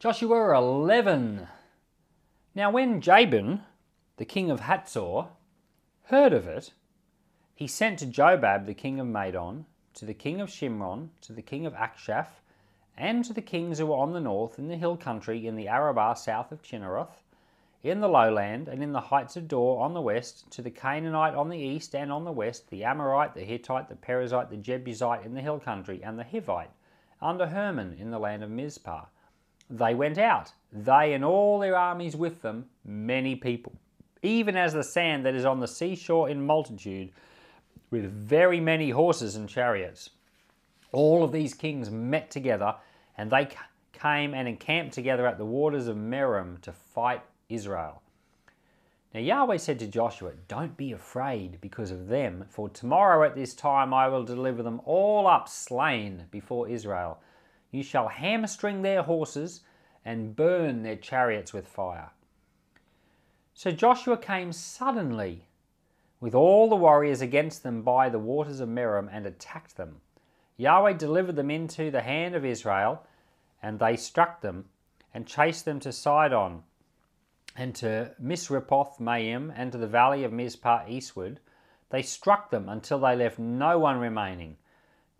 Joshua 11. Now, when Jabin, the king of Hatzor, heard of it, he sent to Jobab, the king of Madon, to the king of Shimron, to the king of Achshaph, and to the kings who were on the north in the hill country in the Arabah south of Chinneroth, in the lowland, and in the heights of Dor on the west, to the Canaanite on the east and on the west, the Amorite, the Hittite, the Perizzite, the Jebusite in the hill country, and the Hivite, under Hermon in the land of Mizpah they went out, they and all their armies with them, many people, even as the sand that is on the seashore in multitude, with very many horses and chariots. All of these kings met together, and they came and encamped together at the waters of Merom to fight Israel. Now Yahweh said to Joshua, Don't be afraid because of them, for tomorrow at this time I will deliver them all up slain before Israel. You shall hamstring their horses and burn their chariots with fire. So Joshua came suddenly with all the warriors against them by the waters of Merom and attacked them. Yahweh delivered them into the hand of Israel, and they struck them and chased them to Sidon and to Misrephoth Maim and to the valley of Mizpah eastward. They struck them until they left no one remaining.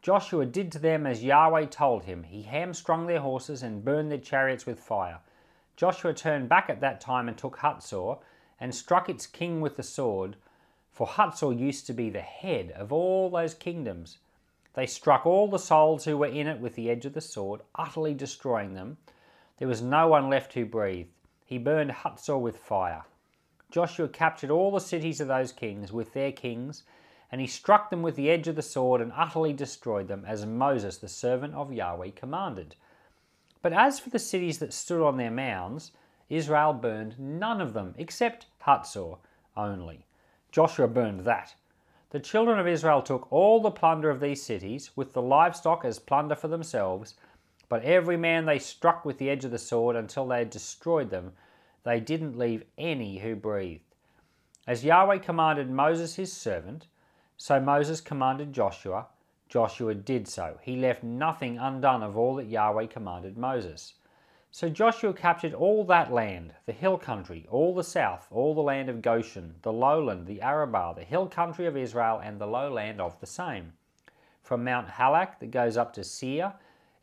Joshua did to them as Yahweh told him. He hamstrung their horses and burned their chariots with fire. Joshua turned back at that time and took Hatzor and struck its king with the sword, for Hatzor used to be the head of all those kingdoms. They struck all the souls who were in it with the edge of the sword, utterly destroying them. There was no one left who breathed. He burned Hatzor with fire. Joshua captured all the cities of those kings with their kings and he struck them with the edge of the sword and utterly destroyed them, as Moses, the servant of Yahweh, commanded. But as for the cities that stood on their mounds, Israel burned none of them, except Hatzor only. Joshua burned that. The children of Israel took all the plunder of these cities, with the livestock as plunder for themselves, but every man they struck with the edge of the sword until they had destroyed them. They didn't leave any who breathed. As Yahweh commanded Moses his servant, so Moses commanded Joshua. Joshua did so. He left nothing undone of all that Yahweh commanded Moses. So Joshua captured all that land, the hill country, all the south, all the land of Goshen, the lowland, the Arabah, the hill country of Israel, and the lowland of the same. From Mount Halak that goes up to Seir,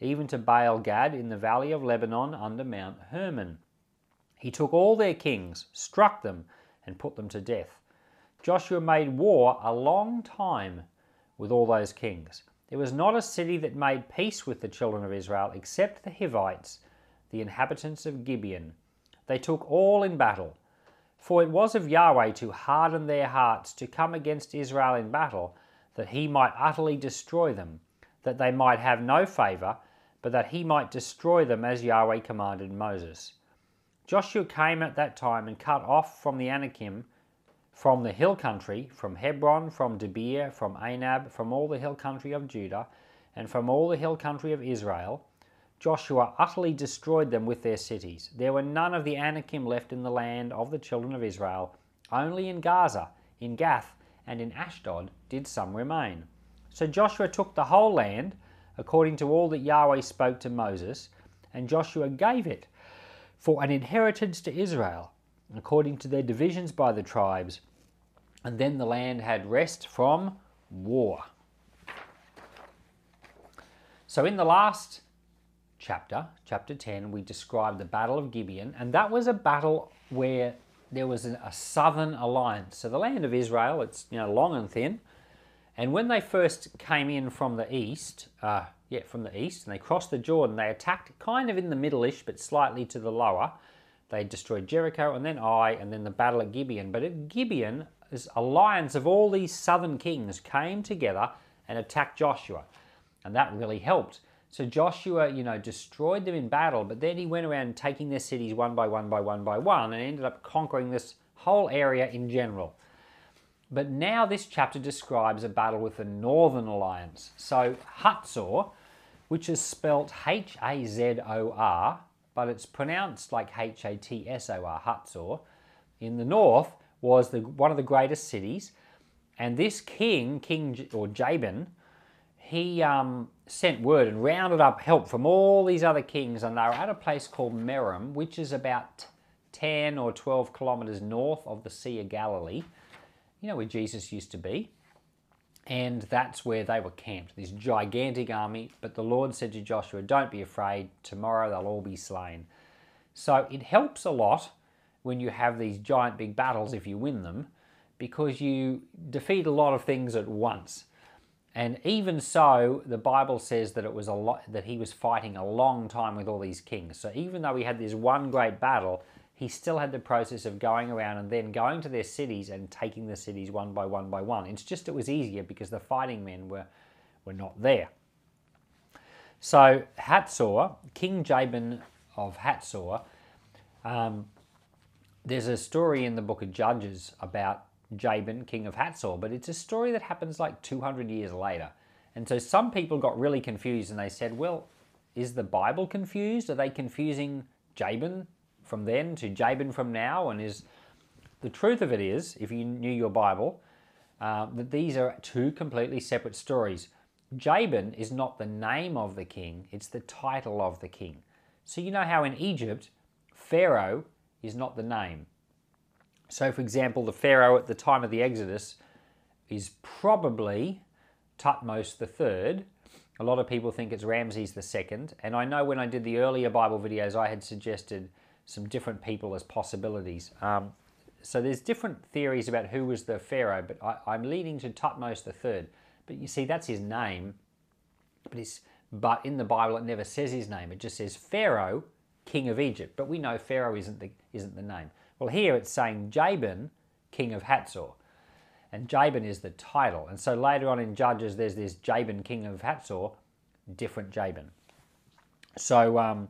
even to Baal Gad in the valley of Lebanon under Mount Hermon. He took all their kings, struck them, and put them to death. Joshua made war a long time with all those kings. There was not a city that made peace with the children of Israel except the Hivites, the inhabitants of Gibeon. They took all in battle. For it was of Yahweh to harden their hearts to come against Israel in battle, that he might utterly destroy them, that they might have no favour, but that he might destroy them as Yahweh commanded Moses. Joshua came at that time and cut off from the Anakim from the hill country, from Hebron, from Debir, from Anab, from all the hill country of Judah, and from all the hill country of Israel, Joshua utterly destroyed them with their cities. There were none of the Anakim left in the land of the children of Israel. Only in Gaza, in Gath, and in Ashdod did some remain. So Joshua took the whole land, according to all that Yahweh spoke to Moses, and Joshua gave it for an inheritance to Israel according to their divisions by the tribes, and then the land had rest from war. So, in the last chapter, chapter 10, we described the Battle of Gibeon, and that was a battle where there was a southern alliance. So, the land of Israel, it's you know long and thin, and when they first came in from the east, uh, yeah, from the east, and they crossed the Jordan, they attacked kind of in the middle-ish, but slightly to the lower they destroyed Jericho and then Ai and then the battle at Gibeon. But at Gibeon, this alliance of all these southern kings came together and attacked Joshua. And that really helped. So Joshua, you know, destroyed them in battle, but then he went around taking their cities one by one by one by one and ended up conquering this whole area in general. But now this chapter describes a battle with the Northern Alliance. So Hatzor, which is spelt H A Z O R, but it's pronounced like H A T S O R, Hatzor, in the north was the, one of the greatest cities. And this king, King or Jabin, he um, sent word and rounded up help from all these other kings, and they were at a place called Merom, which is about 10 or 12 kilometers north of the Sea of Galilee, you know, where Jesus used to be. And that's where they were camped, this gigantic army. But the Lord said to Joshua, Don't be afraid, tomorrow they'll all be slain. So it helps a lot when you have these giant big battles if you win them, because you defeat a lot of things at once. And even so, the Bible says that it was a lot that he was fighting a long time with all these kings. So even though he had this one great battle, he still had the process of going around and then going to their cities and taking the cities one by one by one. It's just it was easier because the fighting men were were not there. So Hatzor, King Jabin of Hatzor, um, there's a story in the book of Judges about Jabin, king of Hatzor, but it's a story that happens like 200 years later. And so some people got really confused and they said, well, is the Bible confused? Are they confusing Jabin from then to Jabin from now? And is the truth of it is, if you knew your Bible, uh, that these are two completely separate stories. Jabin is not the name of the king, it's the title of the king. So you know how in Egypt, Pharaoh is not the name. So, for example, the Pharaoh at the time of the Exodus is probably Thutmose III. A lot of people think it's Ramses II. And I know when I did the earlier Bible videos, I had suggested some different people as possibilities. Um, so there's different theories about who was the Pharaoh, but I, am leading to Thutmose III. But you see, that's his name. But, it's, but in the Bible, it never says his name. It just says Pharaoh, king of Egypt. But we know Pharaoh isn't the, isn't the name. Well, here it's saying Jabin, king of Hatzor. And Jabin is the title. And so later on in Judges, there's this Jabin, king of Hatzor, different Jabin. So um,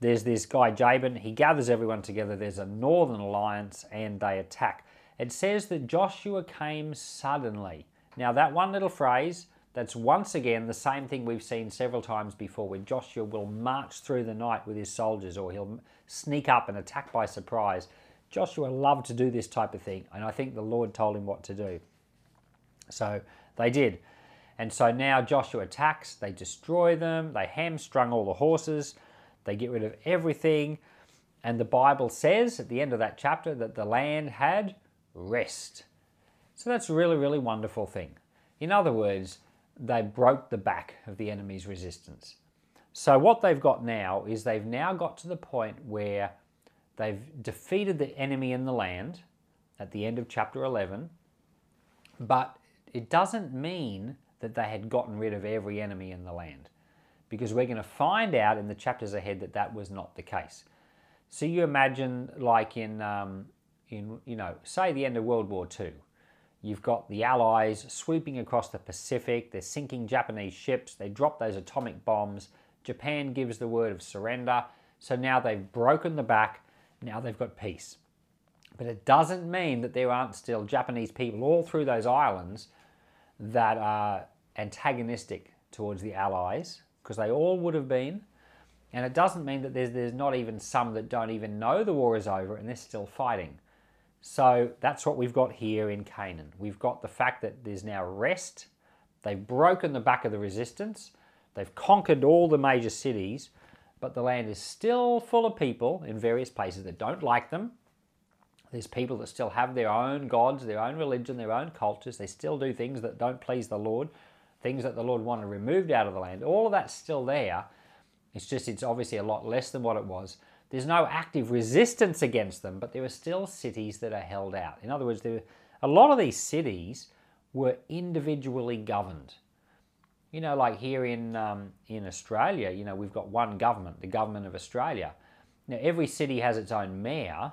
there's this guy Jabin. He gathers everyone together. There's a northern alliance and they attack. It says that Joshua came suddenly. Now, that one little phrase, that's once again the same thing we've seen several times before, where Joshua will march through the night with his soldiers or he'll sneak up and attack by surprise. Joshua loved to do this type of thing, and I think the Lord told him what to do. So they did. And so now Joshua attacks, they destroy them, they hamstrung all the horses, they get rid of everything. And the Bible says at the end of that chapter that the land had rest. So that's a really, really wonderful thing. In other words, they broke the back of the enemy's resistance. So what they've got now is they've now got to the point where They've defeated the enemy in the land at the end of chapter 11, but it doesn't mean that they had gotten rid of every enemy in the land because we're going to find out in the chapters ahead that that was not the case. So you imagine, like in, um, in you know, say the end of World War II, you've got the Allies sweeping across the Pacific, they're sinking Japanese ships, they drop those atomic bombs, Japan gives the word of surrender, so now they've broken the back now they've got peace. But it doesn't mean that there aren't still Japanese people all through those islands that are antagonistic towards the Allies, because they all would have been. And it doesn't mean that there's, there's not even some that don't even know the war is over and they're still fighting. So that's what we've got here in Canaan. We've got the fact that there's now rest. They've broken the back of the resistance. They've conquered all the major cities but the land is still full of people in various places that don't like them. There's people that still have their own gods, their own religion, their own cultures. They still do things that don't please the Lord, things that the Lord wanted removed out of the land. All of that's still there. It's just, it's obviously a lot less than what it was. There's no active resistance against them, but there are still cities that are held out. In other words, there, a lot of these cities were individually governed. You know, like here in um, in Australia, you know, we've got one government, the government of Australia. Now, every city has its own mayor,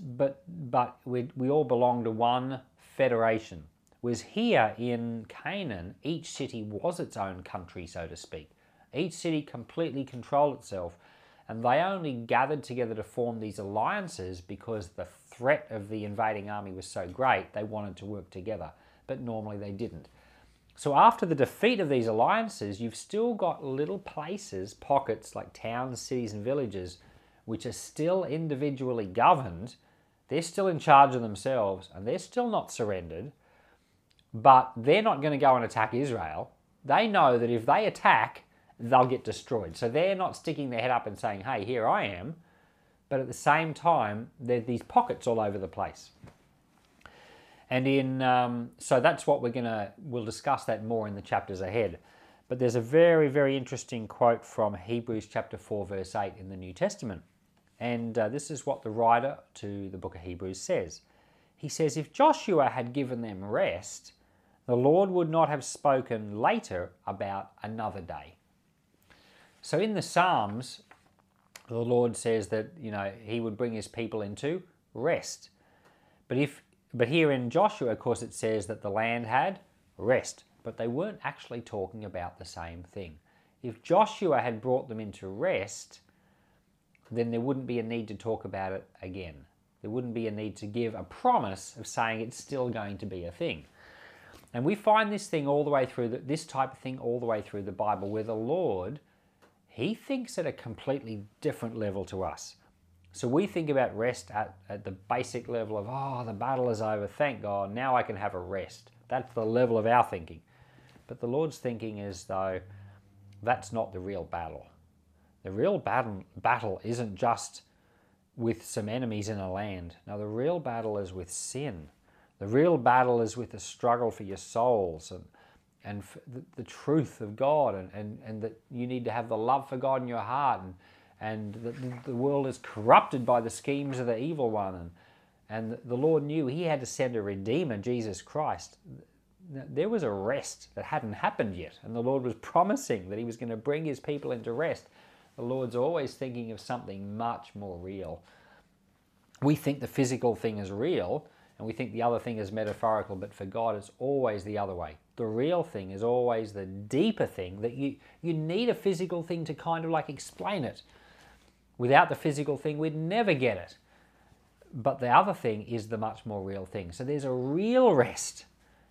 but but we we all belong to one federation. Whereas here in Canaan, each city was its own country, so to speak. Each city completely controlled itself, and they only gathered together to form these alliances because the threat of the invading army was so great. They wanted to work together, but normally they didn't. So after the defeat of these alliances, you've still got little places, pockets like towns, cities, and villages, which are still individually governed. They're still in charge of themselves and they're still not surrendered, but they're not going to go and attack Israel. They know that if they attack, they'll get destroyed. So they're not sticking their head up and saying, hey, here I am. But at the same time, there are these pockets all over the place. And in um, so that's what we're gonna we'll discuss that more in the chapters ahead. But there's a very very interesting quote from Hebrews chapter four verse eight in the New Testament, and uh, this is what the writer to the book of Hebrews says. He says, "If Joshua had given them rest, the Lord would not have spoken later about another day." So in the Psalms, the Lord says that you know He would bring His people into rest. But if but here in Joshua, of course, it says that the land had rest, but they weren't actually talking about the same thing. If Joshua had brought them into rest, then there wouldn't be a need to talk about it again. There wouldn't be a need to give a promise of saying it's still going to be a thing. And we find this thing all the way through, the, this type of thing all the way through the Bible, where the Lord, He thinks at a completely different level to us. So we think about rest at, at the basic level of, oh, the battle is over, thank God, now I can have a rest. That's the level of our thinking. But the Lord's thinking is, though, that's not the real battle. The real battle, battle isn't just with some enemies in a land. Now, the real battle is with sin. The real battle is with the struggle for your souls and, and the, the, truth of God, and, and, and that you need to have the love for God in your heart. And, and the, the world is corrupted by the schemes of the evil one. And, and the Lord knew He had to send a Redeemer, Jesus Christ. There was a rest that hadn't happened yet, and the Lord was promising that He was going to bring His people into rest. The Lord's always thinking of something much more real. We think the physical thing is real, and we think the other thing is metaphorical, but for God, it's always the other way. The real thing is always the deeper thing that you, you need a physical thing to kind of like explain it. Without the physical thing, we'd never get it. But the other thing is the much more real thing. So there's a real rest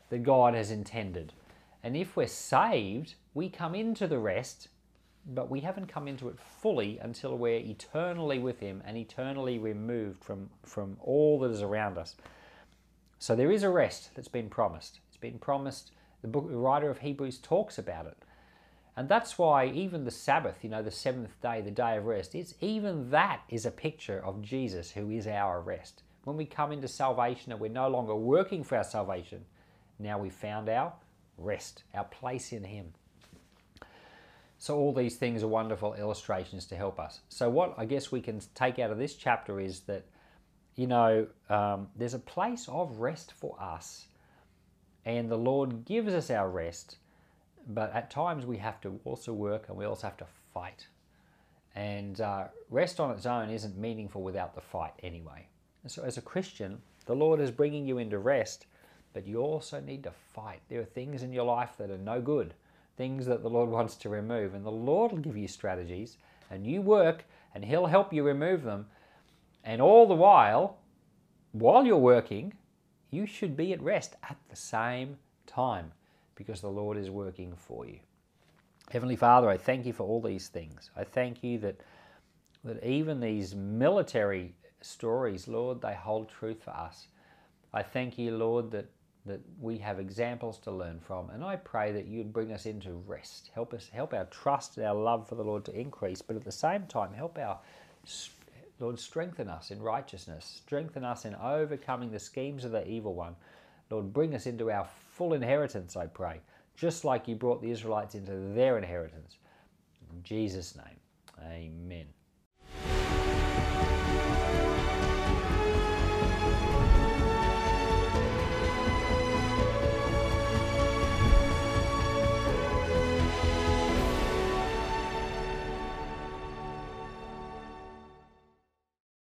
that God has intended. And if we're saved, we come into the rest, but we haven't come into it fully until we're eternally with Him and eternally removed from, from all that is around us. So there is a rest that's been promised. It's been promised. The book, the writer of Hebrews talks about it. And that's why even the Sabbath, you know, the seventh day, the day of rest, it's even that is a picture of Jesus who is our rest. When we come into salvation and we're no longer working for our salvation, now we've found our rest, our place in Him. So all these things are wonderful illustrations to help us. So what I guess we can take out of this chapter is that, you know, um, there's a place of rest for us, and the Lord gives us our rest but at times we have to also work and we also have to fight. And uh, rest on its own isn't meaningful without the fight anyway. And so, as a Christian, the Lord is bringing you into rest, but you also need to fight. There are things in your life that are no good, things that the Lord wants to remove, and the Lord will give you strategies, and you work, and He'll help you remove them. And all the while, while you're working, you should be at rest at the same time because the Lord is working for you. Heavenly Father, I thank you for all these things. I thank you that, that even these military stories, Lord, they hold truth for us. I thank you, Lord, that, that we have examples to learn from. And I pray that you'd bring us into rest. Help us, help our trust and our love for the Lord to increase, but at the same time, help our Lord, strengthen us in righteousness, strengthen us in overcoming the schemes of the evil one. Lord, bring us into our full inheritance, I pray, just like you brought the Israelites into their inheritance. In Jesus' name, amen.